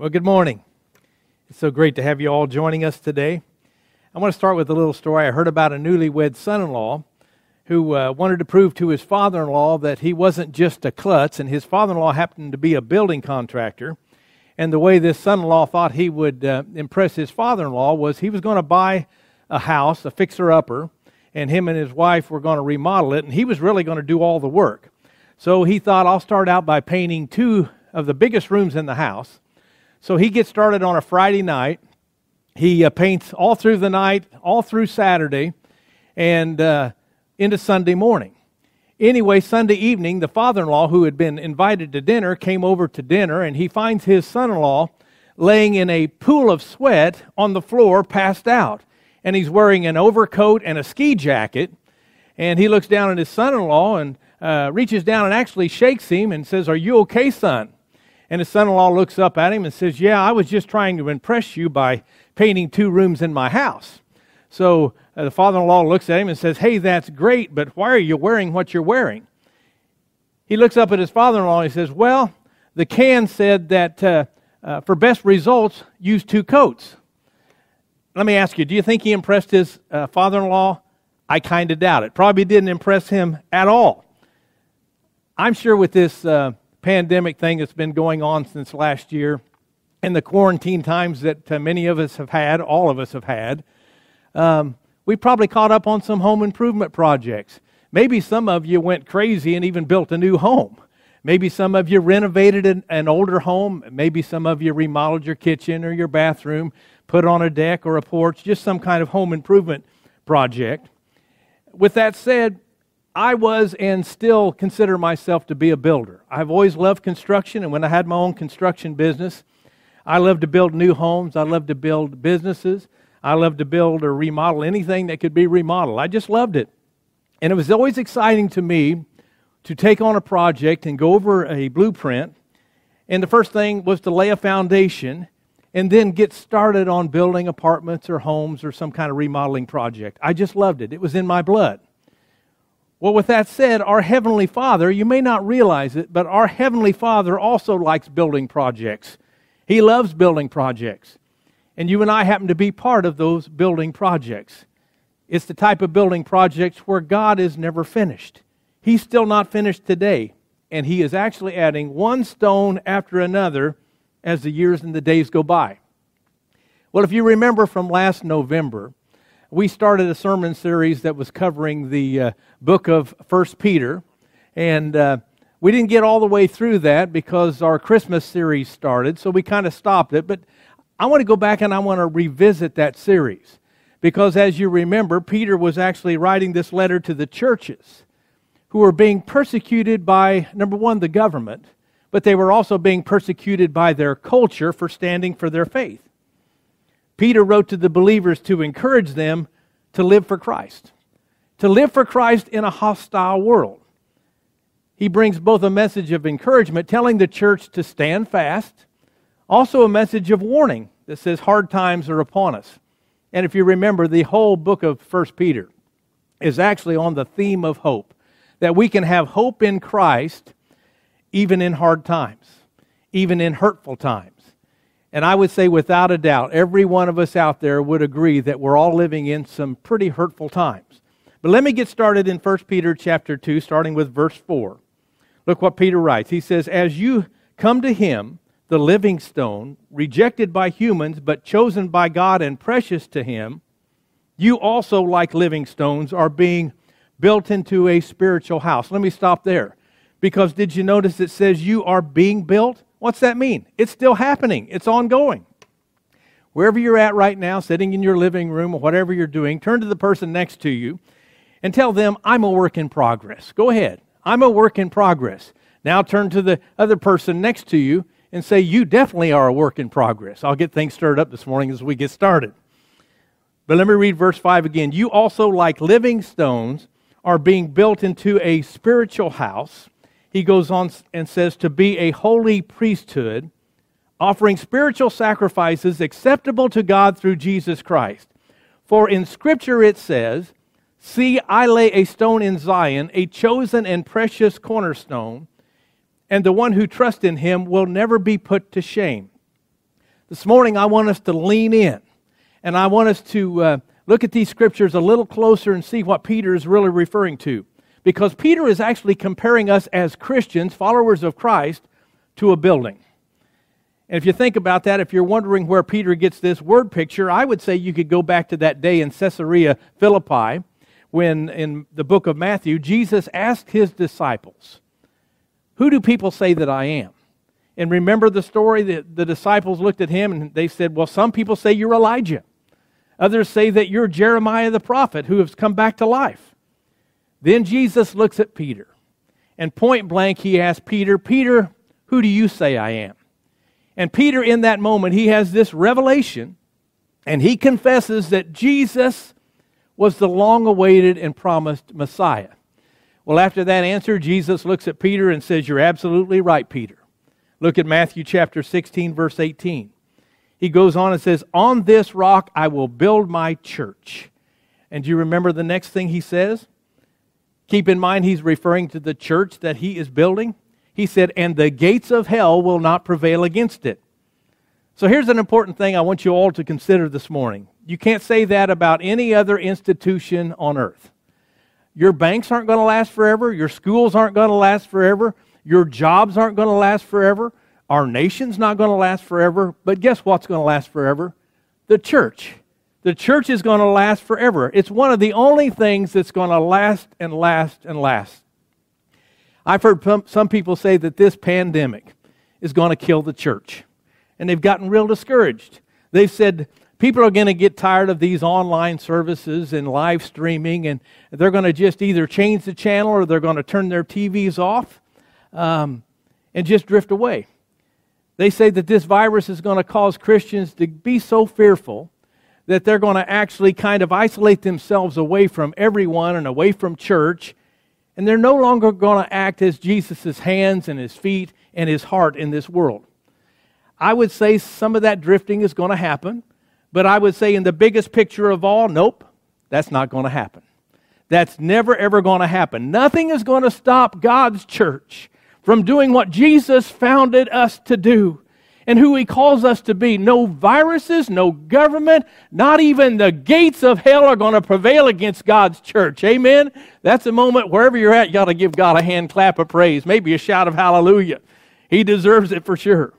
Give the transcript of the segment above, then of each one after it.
Well, good morning. It's so great to have you all joining us today. I want to start with a little story. I heard about a newlywed son in law who uh, wanted to prove to his father in law that he wasn't just a klutz, and his father in law happened to be a building contractor. And the way this son in law thought he would uh, impress his father in law was he was going to buy a house, a fixer upper, and him and his wife were going to remodel it, and he was really going to do all the work. So he thought, I'll start out by painting two of the biggest rooms in the house so he gets started on a Friday night. He uh, paints all through the night, all through Saturday, and uh, into Sunday morning. Anyway, Sunday evening, the father in law, who had been invited to dinner, came over to dinner, and he finds his son in law laying in a pool of sweat on the floor, passed out. And he's wearing an overcoat and a ski jacket. And he looks down at his son in law and uh, reaches down and actually shakes him and says, Are you okay, son? And his son in law looks up at him and says, Yeah, I was just trying to impress you by painting two rooms in my house. So uh, the father in law looks at him and says, Hey, that's great, but why are you wearing what you're wearing? He looks up at his father in law and he says, Well, the can said that uh, uh, for best results, use two coats. Let me ask you, do you think he impressed his uh, father in law? I kind of doubt it. Probably didn't impress him at all. I'm sure with this uh, pandemic thing that's been going on since last year and the quarantine times that uh, many of us have had, all of us have had, um, we probably caught up on some home improvement projects. Maybe some of you went crazy and even built a new home. Maybe some of you renovated an, an older home. Maybe some of you remodeled your kitchen or your bathroom, put on a deck or a porch, just some kind of home improvement project. With that said, I was and still consider myself to be a builder. I've always loved construction, and when I had my own construction business, I loved to build new homes. I loved to build businesses. I loved to build or remodel anything that could be remodeled. I just loved it. And it was always exciting to me to take on a project and go over a blueprint. And the first thing was to lay a foundation and then get started on building apartments or homes or some kind of remodeling project. I just loved it. It was in my blood. Well, with that said, our Heavenly Father, you may not realize it, but our Heavenly Father also likes building projects. He loves building projects. And you and I happen to be part of those building projects. It's the type of building projects where God is never finished. He's still not finished today, and He is actually adding one stone after another as the years and the days go by. Well, if you remember from last November, we started a sermon series that was covering the uh, book of First Peter, and uh, we didn't get all the way through that because our Christmas series started, so we kind of stopped it. But I want to go back and I want to revisit that series because, as you remember, Peter was actually writing this letter to the churches who were being persecuted by, number one, the government, but they were also being persecuted by their culture for standing for their faith. Peter wrote to the believers to encourage them to live for Christ, to live for Christ in a hostile world. He brings both a message of encouragement, telling the church to stand fast, also a message of warning that says hard times are upon us. And if you remember, the whole book of 1 Peter is actually on the theme of hope, that we can have hope in Christ even in hard times, even in hurtful times. And I would say, without a doubt, every one of us out there would agree that we're all living in some pretty hurtful times. But let me get started in 1 Peter chapter 2, starting with verse 4. Look what Peter writes. He says, As you come to him, the living stone, rejected by humans, but chosen by God and precious to him, you also, like living stones, are being built into a spiritual house. Let me stop there. Because did you notice it says you are being built? What's that mean? It's still happening, it's ongoing. Wherever you're at right now, sitting in your living room or whatever you're doing, turn to the person next to you and tell them, I'm a work in progress. Go ahead. I'm a work in progress. Now turn to the other person next to you and say, You definitely are a work in progress. I'll get things stirred up this morning as we get started. But let me read verse 5 again. You also, like living stones, are being built into a spiritual house he goes on and says, to be a holy priesthood, offering spiritual sacrifices acceptable to God through Jesus Christ. For in Scripture it says, See, I lay a stone in Zion, a chosen and precious cornerstone, and the one who trusts in him will never be put to shame. This morning, I want us to lean in and I want us to uh, look at these scriptures a little closer and see what Peter is really referring to. Because Peter is actually comparing us as Christians, followers of Christ, to a building. And if you think about that, if you're wondering where Peter gets this word picture, I would say you could go back to that day in Caesarea Philippi when, in the book of Matthew, Jesus asked his disciples, Who do people say that I am? And remember the story that the disciples looked at him and they said, Well, some people say you're Elijah. Others say that you're Jeremiah the prophet who has come back to life. Then Jesus looks at Peter and point blank he asks Peter, Peter, who do you say I am? And Peter, in that moment, he has this revelation and he confesses that Jesus was the long awaited and promised Messiah. Well, after that answer, Jesus looks at Peter and says, You're absolutely right, Peter. Look at Matthew chapter 16, verse 18. He goes on and says, On this rock I will build my church. And do you remember the next thing he says? Keep in mind, he's referring to the church that he is building. He said, And the gates of hell will not prevail against it. So here's an important thing I want you all to consider this morning. You can't say that about any other institution on earth. Your banks aren't going to last forever. Your schools aren't going to last forever. Your jobs aren't going to last forever. Our nation's not going to last forever. But guess what's going to last forever? The church. The church is going to last forever. It's one of the only things that's going to last and last and last. I've heard some people say that this pandemic is going to kill the church. And they've gotten real discouraged. They've said, people are going to get tired of these online services and live streaming, and they're going to just either change the channel or they're going to turn their TVs off um, and just drift away. They say that this virus is going to cause Christians to be so fearful that they're going to actually kind of isolate themselves away from everyone and away from church, and they're no longer going to act as Jesus' hands and his feet and his heart in this world. I would say some of that drifting is going to happen. But I would say, in the biggest picture of all, nope, that's not going to happen. That's never, ever going to happen. Nothing is going to stop God's church from doing what Jesus founded us to do and who He calls us to be. No viruses, no government, not even the gates of hell are going to prevail against God's church. Amen? That's a moment wherever you're at, you ought to give God a hand clap of praise, maybe a shout of hallelujah. He deserves it for sure.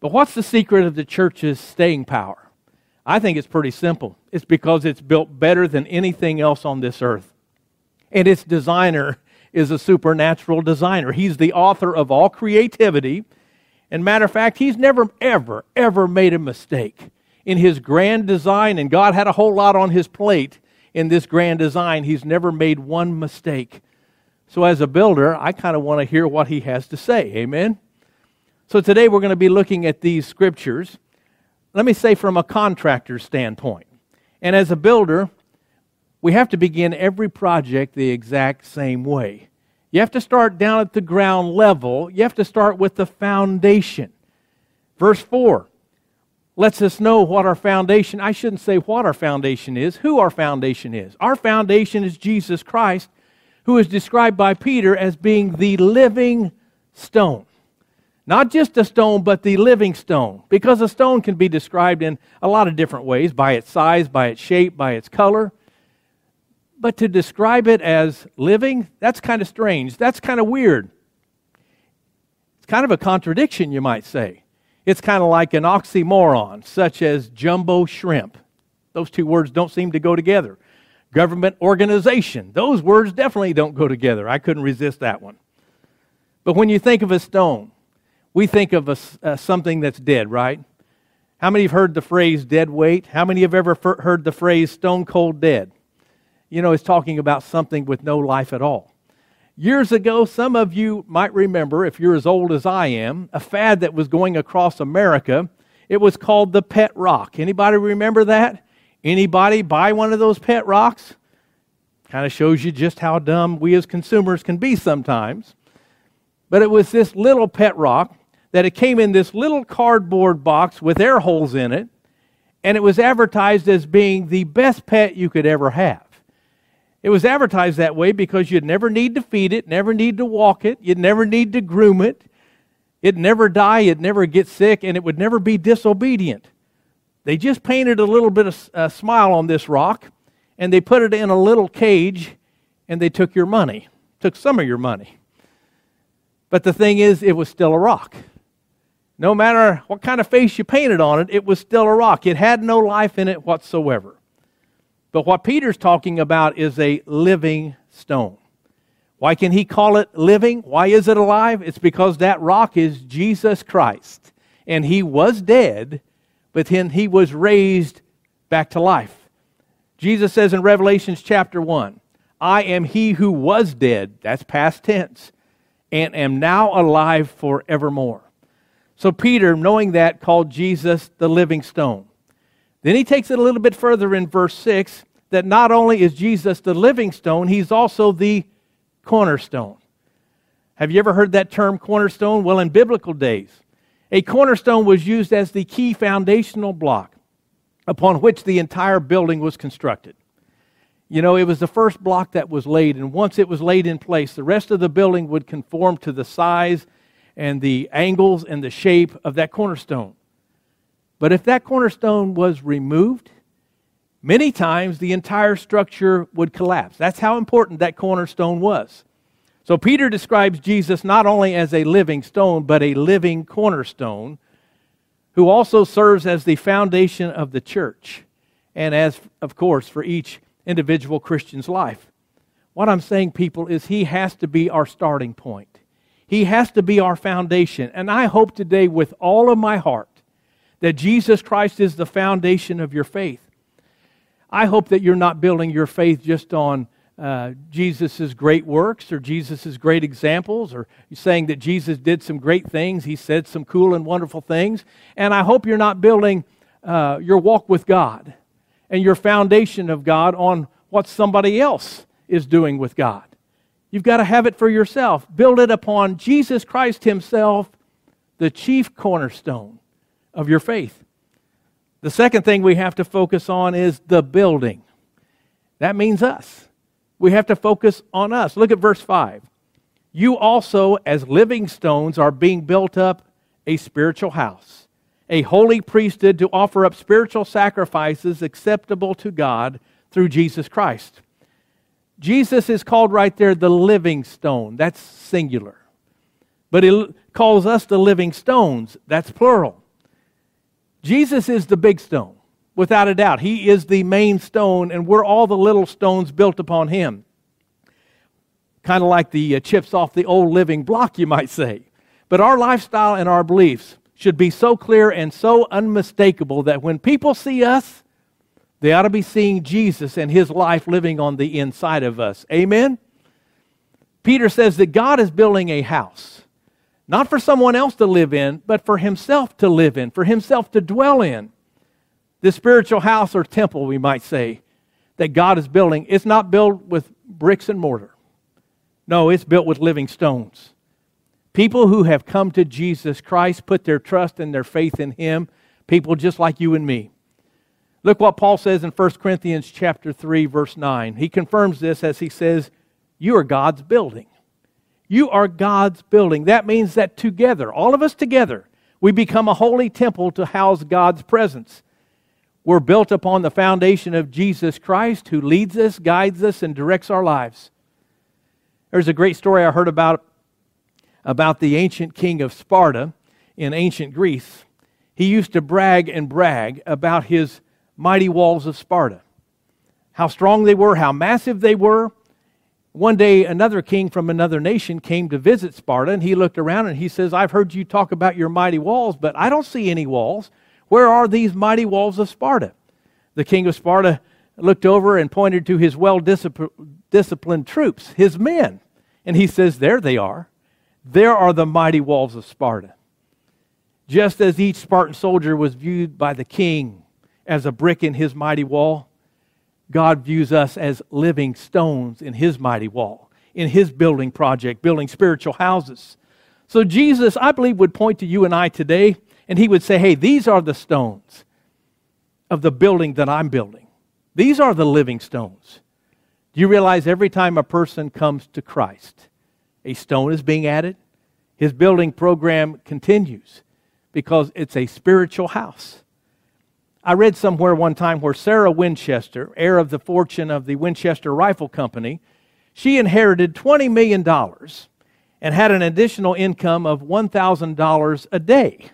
But what's the secret of the church's staying power? I think it's pretty simple. It's because it's built better than anything else on this earth. And its designer is a supernatural designer. He's the author of all creativity. And matter of fact, he's never, ever, ever made a mistake in his grand design. And God had a whole lot on his plate in this grand design. He's never made one mistake. So, as a builder, I kind of want to hear what he has to say. Amen? So today we're going to be looking at these scriptures, let me say from a contractor's standpoint. And as a builder, we have to begin every project the exact same way. You have to start down at the ground level, you have to start with the foundation. Verse 4 lets us know what our foundation, I shouldn't say what our foundation is, who our foundation is. Our foundation is Jesus Christ, who is described by Peter as being the living stone. Not just a stone, but the living stone. Because a stone can be described in a lot of different ways by its size, by its shape, by its color. But to describe it as living, that's kind of strange. That's kind of weird. It's kind of a contradiction, you might say. It's kind of like an oxymoron, such as jumbo shrimp. Those two words don't seem to go together. Government organization, those words definitely don't go together. I couldn't resist that one. But when you think of a stone, we think of a, uh, something that's dead, right? How many have heard the phrase dead weight? How many have ever heard the phrase stone cold dead? You know, it's talking about something with no life at all. Years ago, some of you might remember, if you're as old as I am, a fad that was going across America. It was called the pet rock. Anybody remember that? Anybody buy one of those pet rocks? Kind of shows you just how dumb we as consumers can be sometimes. But it was this little pet rock that it came in this little cardboard box with air holes in it, and it was advertised as being the best pet you could ever have. It was advertised that way because you'd never need to feed it, never need to walk it, you'd never need to groom it. It'd never die, it'd never get sick, and it would never be disobedient. They just painted a little bit of a uh, smile on this rock, and they put it in a little cage, and they took your money, took some of your money. But the thing is, it was still a rock. No matter what kind of face you painted on it, it was still a rock. It had no life in it whatsoever. But what Peter's talking about is a living stone. Why can he call it living? Why is it alive? It's because that rock is Jesus Christ. And he was dead, but then he was raised back to life. Jesus says in Revelations chapter 1, I am he who was dead, that's past tense, and am now alive forevermore. So Peter, knowing that, called Jesus the living stone. Then he takes it a little bit further in verse 6 that not only is Jesus the living stone, he's also the cornerstone. Have you ever heard that term cornerstone? Well, in biblical days, a cornerstone was used as the key foundational block upon which the entire building was constructed. You know, it was the first block that was laid, and once it was laid in place, the rest of the building would conform to the size and the angles and the shape of that cornerstone. But if that cornerstone was removed, many times the entire structure would collapse. That's how important that cornerstone was. So Peter describes Jesus not only as a living stone, but a living cornerstone who also serves as the foundation of the church and as, of course, for each individual Christian's life. What I'm saying, people, is he has to be our starting point. He has to be our foundation. And I hope today, with all of my heart, that Jesus Christ is the foundation of your faith. I hope that you're not building your faith just on uh, Jesus' great works or Jesus' great examples, or saying that Jesus did some great things, he said some cool and wonderful things. And I hope you're not building uh, your walk with God and your foundation of God on what somebody else is doing with God. You've got to have it for yourself. Build it upon Jesus Christ Himself, the chief cornerstone of your faith. The second thing we have to focus on is the building. That means us. We have to focus on us. Look at verse 5. You also, as living stones, are being built up a spiritual house, a holy priesthood to offer up spiritual sacrifices acceptable to God through Jesus Christ. Jesus is called right there the living stone. That's singular. But he calls us the living stones. That's plural. Jesus is the big stone, without a doubt. He is the main stone, and we're all the little stones built upon him. Kind of like the uh, chips off the old living block, you might say. But our lifestyle and our beliefs should be so clear and so unmistakable that when people see us, they ought to be seeing Jesus and his life living on the inside of us. Amen? Peter says that God is building a house. Not for someone else to live in, but for himself to live in, for himself to dwell in. This spiritual house or temple, we might say, that God is building, it's not built with bricks and mortar. No, it's built with living stones. People who have come to Jesus Christ, put their trust and their faith in Him, people just like you and me. Look what Paul says in 1 Corinthians chapter 3 verse 9. He confirms this as he says, "You are God's building." You are God's building. That means that together, all of us together, we become a holy temple to house God's presence. We're built upon the foundation of Jesus Christ who leads us, guides us, and directs our lives. There's a great story I heard about about the ancient king of Sparta in ancient Greece. He used to brag and brag about his mighty walls of Sparta. How strong they were, how massive they were, one day, another king from another nation came to visit Sparta, and he looked around and he says, I've heard you talk about your mighty walls, but I don't see any walls. Where are these mighty walls of Sparta? The king of Sparta looked over and pointed to his well disciplined troops, his men. And he says, There they are. There are the mighty walls of Sparta. Just as each Spartan soldier was viewed by the king as a brick in his mighty wall, God views us as living stones in His mighty wall, in His building project, building spiritual houses. So Jesus, I believe, would point to you and I today, and He would say, Hey, these are the stones of the building that I'm building. These are the living stones. Do you realize every time a person comes to Christ, a stone is being added? His building program continues because it's a spiritual house. I read somewhere one time where Sarah Winchester, heir of the fortune of the Winchester Rifle Company, she inherited $20 million and had an additional income of $1,000 a day.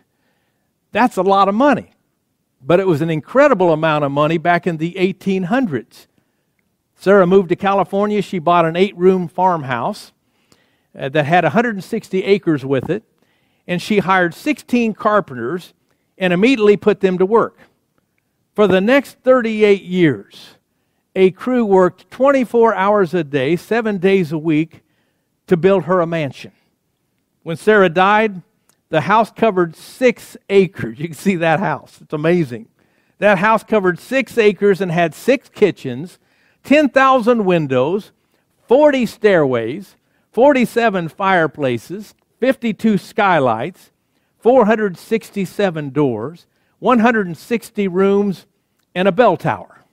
That's a lot of money, but it was an incredible amount of money back in the 1800s. Sarah moved to California. She bought an eight room farmhouse uh, that had 160 acres with it, and she hired 16 carpenters and immediately put them to work. For the next 38 years, a crew worked 24 hours a day, seven days a week, to build her a mansion. When Sarah died, the house covered six acres. You can see that house. It's amazing. That house covered six acres and had six kitchens, 10,000 windows, 40 stairways, 47 fireplaces, 52 skylights, 467 doors, 160 rooms, and a bell tower.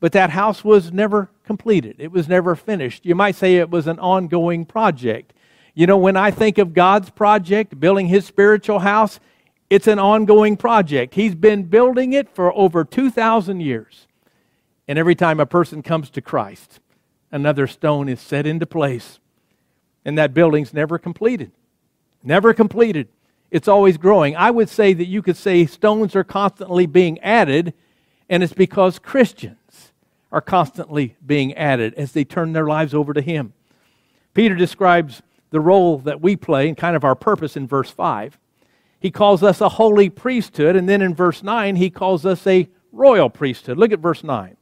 But that house was never completed, it was never finished. You might say it was an ongoing project. You know, when I think of God's project, building his spiritual house, it's an ongoing project. He's been building it for over 2,000 years. And every time a person comes to Christ, another stone is set into place. And that building's never completed. Never completed. It's always growing. I would say that you could say stones are constantly being added, and it's because Christians are constantly being added as they turn their lives over to Him. Peter describes the role that we play and kind of our purpose in verse 5. He calls us a holy priesthood, and then in verse 9, he calls us a royal priesthood. Look at verse 9.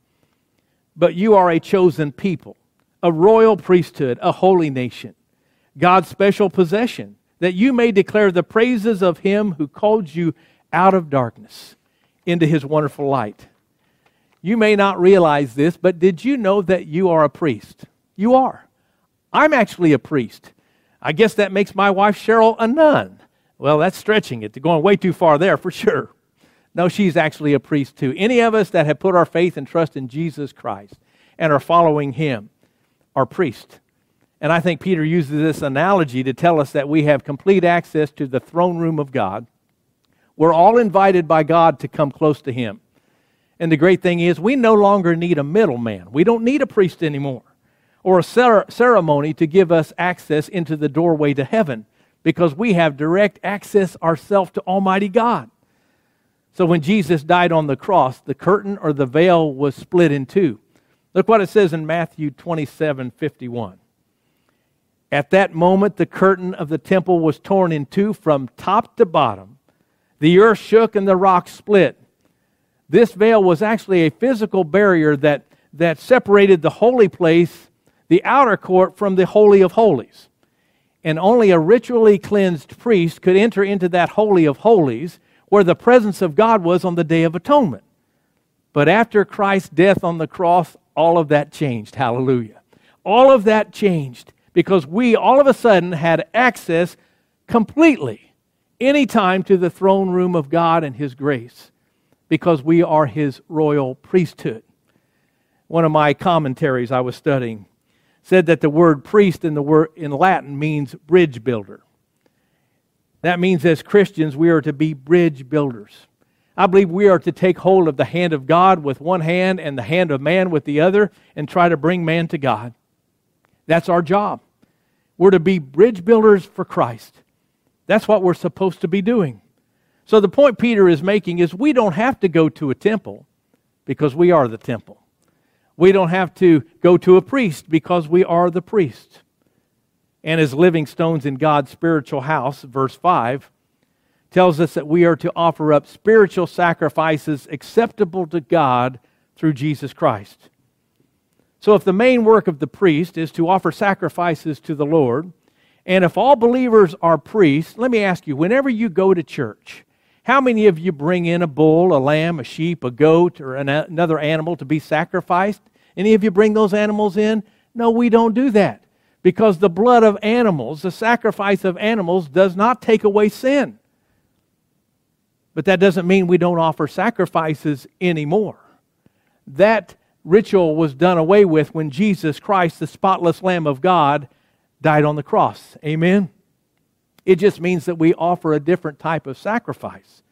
But you are a chosen people, a royal priesthood, a holy nation, God's special possession, that you may declare the praises of him who called you out of darkness into his wonderful light. You may not realize this, but did you know that you are a priest? You are. I'm actually a priest. I guess that makes my wife Cheryl a nun. Well, that's stretching it, going way too far there for sure. No, she's actually a priest too. Any of us that have put our faith and trust in Jesus Christ and are following him are priests. And I think Peter uses this analogy to tell us that we have complete access to the throne room of God. We're all invited by God to come close to him. And the great thing is, we no longer need a middleman. We don't need a priest anymore or a ceremony to give us access into the doorway to heaven because we have direct access ourselves to Almighty God. So when Jesus died on the cross, the curtain or the veil was split in two. Look what it says in Matthew 27 51. At that moment, the curtain of the temple was torn in two from top to bottom. The earth shook and the rocks split. This veil was actually a physical barrier that, that separated the holy place, the outer court, from the Holy of Holies. And only a ritually cleansed priest could enter into that Holy of Holies where the presence of God was on the Day of Atonement. But after Christ's death on the cross, all of that changed. Hallelujah. All of that changed because we all of a sudden had access completely, anytime, to the throne room of God and His grace because we are His royal priesthood. One of my commentaries I was studying said that the word priest in, the word, in Latin means bridge builder. That means as Christians, we are to be bridge builders. I believe we are to take hold of the hand of God with one hand and the hand of man with the other and try to bring man to God. That's our job. We're to be bridge builders for Christ. That's what we're supposed to be doing. So the point Peter is making is we don't have to go to a temple because we are the temple. We don't have to go to a priest because we are the priest and as living stones in God's spiritual house, verse 5, tells us that we are to offer up spiritual sacrifices acceptable to God through Jesus Christ. So, if the main work of the priest is to offer sacrifices to the Lord, and if all believers are priests, let me ask you whenever you go to church, how many of you bring in a bull, a lamb, a sheep, a goat, or another animal to be sacrificed? Any of you bring those animals in? No, we don't do that because the blood of animals, the sacrifice of animals, does not take away sin. But that doesn't mean we don't offer sacrifices anymore. That ritual was done away with when Jesus Christ, the spotless Lamb of God, died on the cross. Amen? It just means that we offer a different type of sacrifice.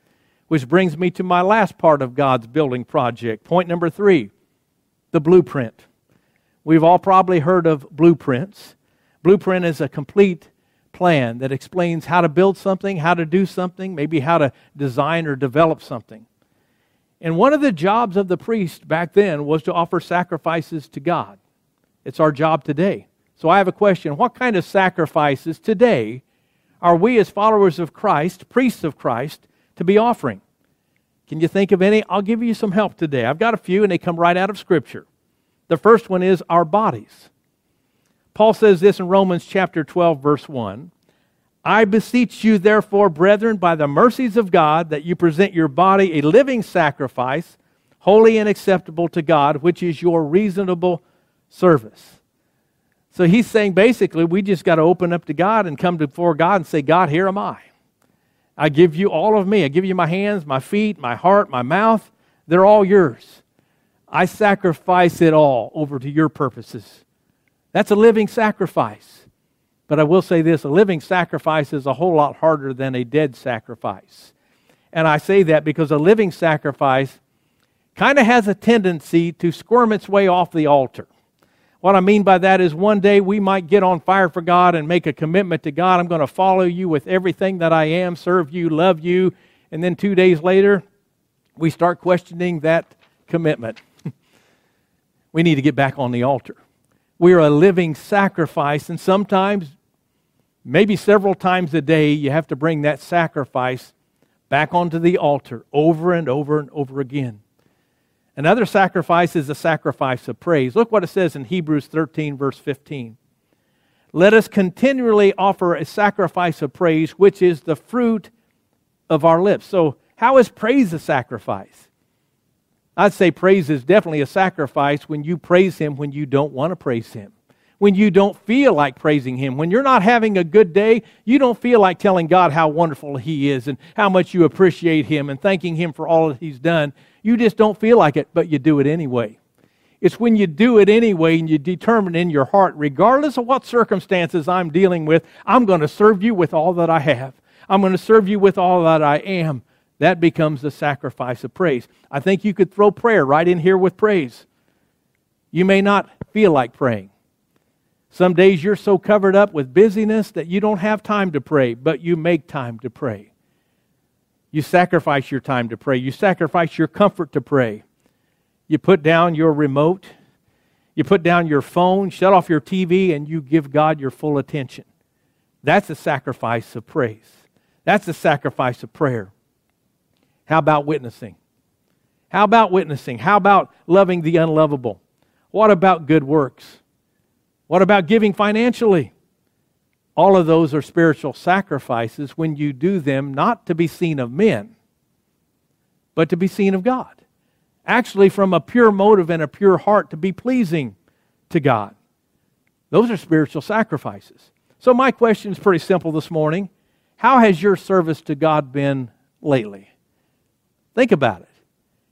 Which brings me to my last part of God's building project. Point number three the blueprint. We've all probably heard of blueprints. Blueprint is a complete plan that explains how to build something, how to do something, maybe how to design or develop something. And one of the jobs of the priest back then was to offer sacrifices to God. It's our job today. So I have a question What kind of sacrifices today are we, as followers of Christ, priests of Christ, to be offering? Can you think of any? I'll give you some help today. I've got a few, and they come right out of Scripture. The first one is our bodies. Paul says this in Romans chapter 12, verse 1. I beseech you, therefore, brethren, by the mercies of God, that you present your body a living sacrifice, holy and acceptable to God, which is your reasonable service. So he's saying basically, we just got to open up to God and come before God and say, God, here am I. I give you all of me. I give you my hands, my feet, my heart, my mouth. They're all yours. I sacrifice it all over to your purposes. That's a living sacrifice. But I will say this a living sacrifice is a whole lot harder than a dead sacrifice. And I say that because a living sacrifice kind of has a tendency to squirm its way off the altar. What I mean by that is one day we might get on fire for God and make a commitment to God. I'm going to follow you with everything that I am, serve you, love you. And then two days later, we start questioning that commitment. we need to get back on the altar. We are a living sacrifice, and sometimes, maybe several times a day, you have to bring that sacrifice back onto the altar over and over and over again. Another sacrifice is a sacrifice of praise. Look what it says in Hebrews 13, verse 15. Let us continually offer a sacrifice of praise, which is the fruit of our lips. So, how is praise a sacrifice? I'd say praise is definitely a sacrifice when you praise Him when you don't want to praise Him, when you don't feel like praising Him. When you're not having a good day, you don't feel like telling God how wonderful He is and how much you appreciate Him and thanking Him for all that He's done. You just don't feel like it, but you do it anyway. It's when you do it anyway and you determine in your heart, regardless of what circumstances I'm dealing with, I'm going to serve you with all that I have. I'm going to serve you with all that I am. That becomes the sacrifice of praise. I think you could throw prayer right in here with praise. You may not feel like praying. Some days you're so covered up with busyness that you don't have time to pray, but you make time to pray. You sacrifice your time to pray. You sacrifice your comfort to pray. You put down your remote. You put down your phone, shut off your TV, and you give God your full attention. That's a sacrifice of praise. That's a sacrifice of prayer. How about witnessing? How about witnessing? How about loving the unlovable? What about good works? What about giving financially? All of those are spiritual sacrifices when you do them not to be seen of men, but to be seen of God. Actually, from a pure motive and a pure heart to be pleasing to God. Those are spiritual sacrifices. So, my question is pretty simple this morning. How has your service to God been lately? Think about it.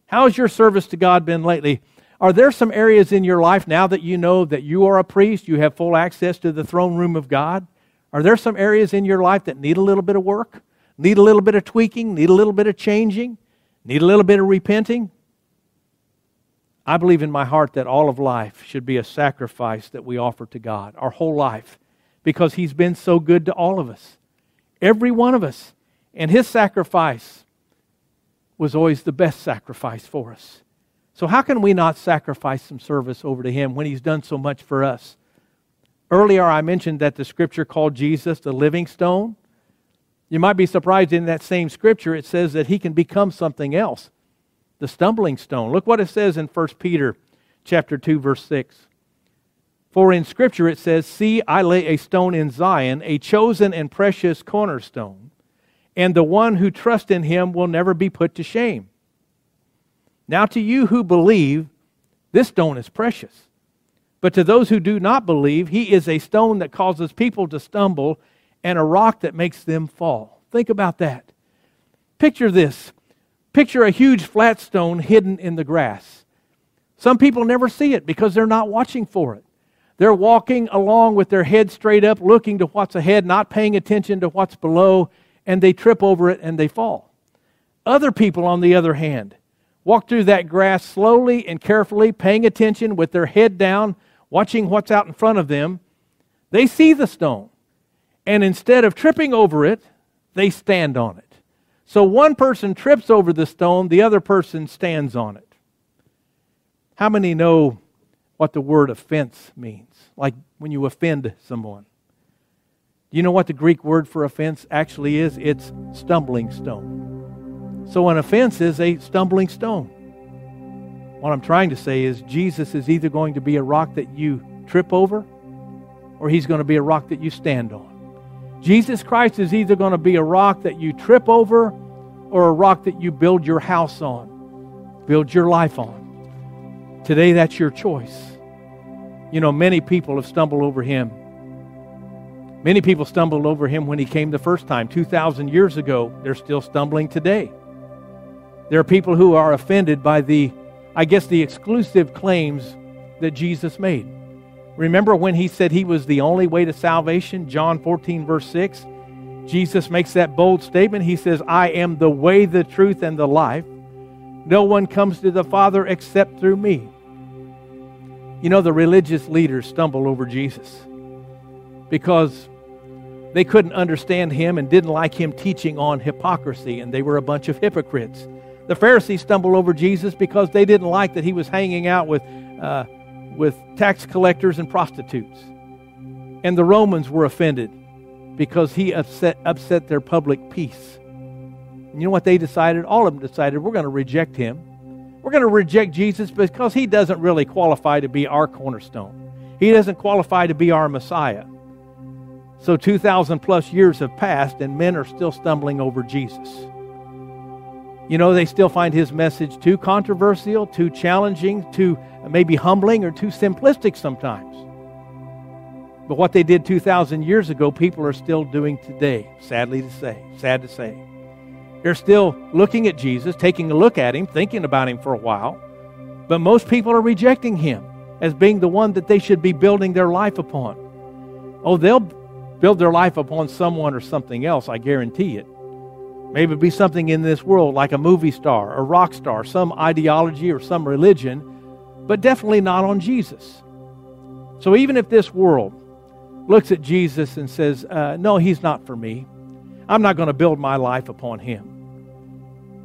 How has your service to God been lately? Are there some areas in your life now that you know that you are a priest, you have full access to the throne room of God? Are there some areas in your life that need a little bit of work, need a little bit of tweaking, need a little bit of changing, need a little bit of repenting? I believe in my heart that all of life should be a sacrifice that we offer to God, our whole life, because He's been so good to all of us, every one of us. And His sacrifice was always the best sacrifice for us. So, how can we not sacrifice some service over to Him when He's done so much for us? Earlier, I mentioned that the scripture called Jesus the living stone. You might be surprised in that same scripture, it says that he can become something else the stumbling stone. Look what it says in 1 Peter chapter 2 verse 6. For in scripture it says, "See, I lay a stone in Zion, a chosen and precious cornerstone, and the one who trusts in him will never be put to shame." Now to you who believe, this stone is precious. But to those who do not believe, he is a stone that causes people to stumble and a rock that makes them fall. Think about that. Picture this. Picture a huge flat stone hidden in the grass. Some people never see it because they're not watching for it. They're walking along with their head straight up, looking to what's ahead, not paying attention to what's below, and they trip over it and they fall. Other people, on the other hand, walk through that grass slowly and carefully, paying attention with their head down, watching what's out in front of them. They see the stone, and instead of tripping over it, they stand on it. So one person trips over the stone, the other person stands on it. How many know what the word offense means? Like when you offend someone. Do you know what the Greek word for offense actually is? It's stumbling stone. So an offense is a stumbling stone. What I'm trying to say is Jesus is either going to be a rock that you trip over or he's going to be a rock that you stand on. Jesus Christ is either going to be a rock that you trip over or a rock that you build your house on, build your life on. Today, that's your choice. You know, many people have stumbled over him. Many people stumbled over him when he came the first time, 2,000 years ago. They're still stumbling today. There are people who are offended by the, I guess, the exclusive claims that Jesus made. Remember when he said he was the only way to salvation? John 14, verse 6. Jesus makes that bold statement. He says, I am the way, the truth, and the life. No one comes to the Father except through me. You know, the religious leaders stumbled over Jesus because they couldn't understand him and didn't like him teaching on hypocrisy, and they were a bunch of hypocrites. The Pharisees stumbled over Jesus because they didn't like that he was hanging out with. Uh, with tax collectors and prostitutes. And the Romans were offended because he upset, upset their public peace. And you know what they decided? All of them decided we're going to reject him. We're going to reject Jesus because he doesn't really qualify to be our cornerstone. He doesn't qualify to be our Messiah. So 2,000 plus years have passed, and men are still stumbling over Jesus. You know, they still find his message too controversial, too challenging, too maybe humbling, or too simplistic sometimes. But what they did 2,000 years ago, people are still doing today, sadly to say. Sad to say. They're still looking at Jesus, taking a look at him, thinking about him for a while. But most people are rejecting him as being the one that they should be building their life upon. Oh, they'll build their life upon someone or something else, I guarantee it. Maybe be something in this world like a movie star, a rock star, some ideology or some religion, but definitely not on Jesus. So even if this world looks at Jesus and says, uh, No, he's not for me, I'm not going to build my life upon him.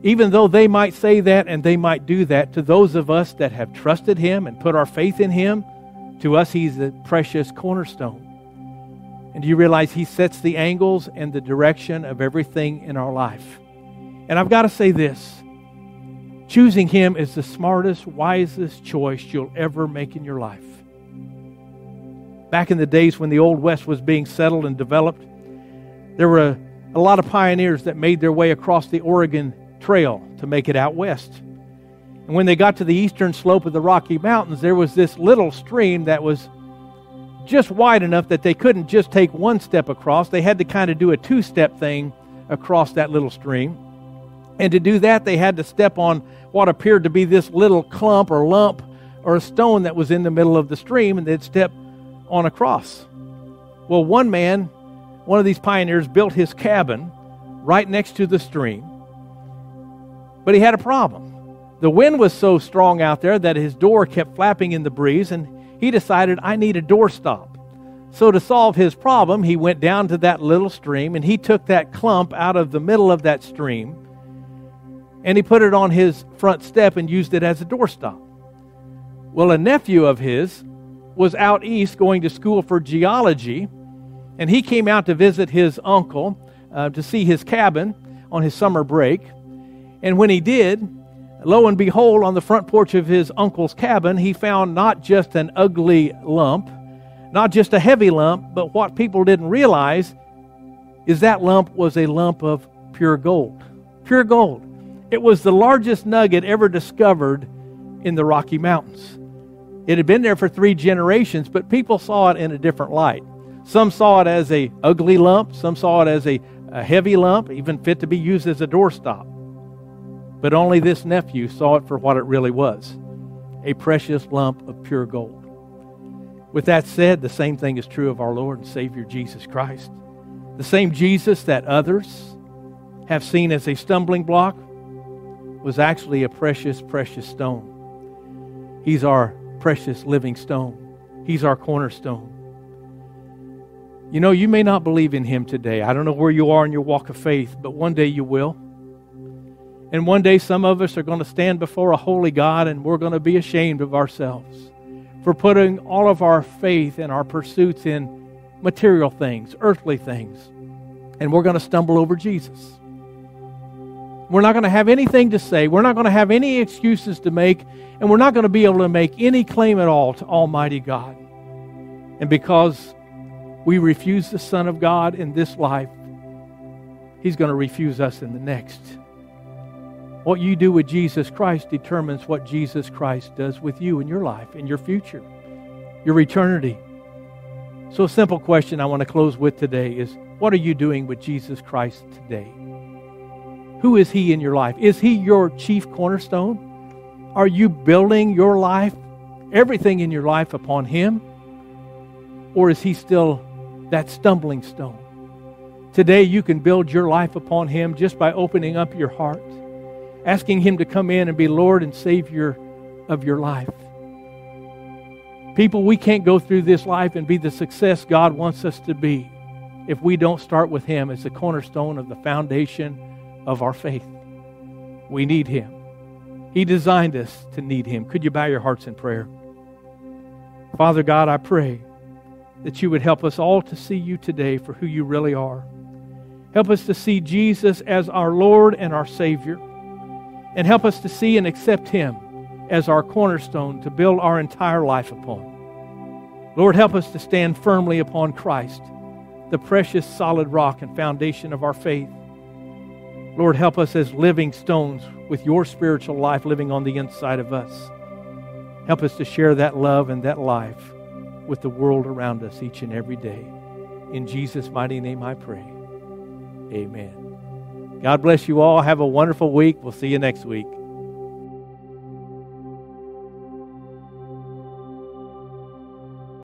Even though they might say that and they might do that, to those of us that have trusted him and put our faith in him, to us, he's the precious cornerstone. And do you realize He sets the angles and the direction of everything in our life? And I've got to say this choosing Him is the smartest, wisest choice you'll ever make in your life. Back in the days when the Old West was being settled and developed, there were a, a lot of pioneers that made their way across the Oregon Trail to make it out west. And when they got to the eastern slope of the Rocky Mountains, there was this little stream that was just wide enough that they couldn't just take one step across. They had to kind of do a two step thing across that little stream. And to do that, they had to step on what appeared to be this little clump or lump or a stone that was in the middle of the stream, and they'd step on across. Well, one man, one of these pioneers, built his cabin right next to the stream, but he had a problem. The wind was so strong out there that his door kept flapping in the breeze, and he decided, I need a doorstop. So, to solve his problem, he went down to that little stream and he took that clump out of the middle of that stream and he put it on his front step and used it as a doorstop. Well, a nephew of his was out east going to school for geology, and he came out to visit his uncle uh, to see his cabin on his summer break. And when he did, Lo and behold, on the front porch of his uncle's cabin, he found not just an ugly lump, not just a heavy lump, but what people didn't realize is that lump was a lump of pure gold. Pure gold. It was the largest nugget ever discovered in the Rocky Mountains. It had been there for three generations, but people saw it in a different light. Some saw it as a ugly lump, some saw it as a, a heavy lump, even fit to be used as a doorstop. But only this nephew saw it for what it really was a precious lump of pure gold. With that said, the same thing is true of our Lord and Savior Jesus Christ. The same Jesus that others have seen as a stumbling block was actually a precious, precious stone. He's our precious living stone, He's our cornerstone. You know, you may not believe in Him today. I don't know where you are in your walk of faith, but one day you will. And one day some of us are going to stand before a holy God and we're going to be ashamed of ourselves for putting all of our faith and our pursuits in material things, earthly things. And we're going to stumble over Jesus. We're not going to have anything to say. We're not going to have any excuses to make. And we're not going to be able to make any claim at all to Almighty God. And because we refuse the Son of God in this life, He's going to refuse us in the next. What you do with Jesus Christ determines what Jesus Christ does with you in your life, in your future, your eternity. So, a simple question I want to close with today is what are you doing with Jesus Christ today? Who is He in your life? Is He your chief cornerstone? Are you building your life, everything in your life, upon Him? Or is He still that stumbling stone? Today, you can build your life upon Him just by opening up your heart asking Him to come in and be Lord and Savior of your life. People, we can't go through this life and be the success God wants us to be if we don't start with Him as the cornerstone of the foundation of our faith. We need Him. He designed us to need Him. Could you bow your hearts in prayer? Father God, I pray that you would help us all to see you today for who you really are. Help us to see Jesus as our Lord and our Savior and help us to see and accept Him as our cornerstone to build our entire life upon. Lord, help us to stand firmly upon Christ, the precious solid rock and foundation of our faith. Lord, help us as living stones with your spiritual life living on the inside of us. Help us to share that love and that life with the world around us each and every day. In Jesus' mighty name I pray. Amen. God bless you all. Have a wonderful week. We'll see you next week.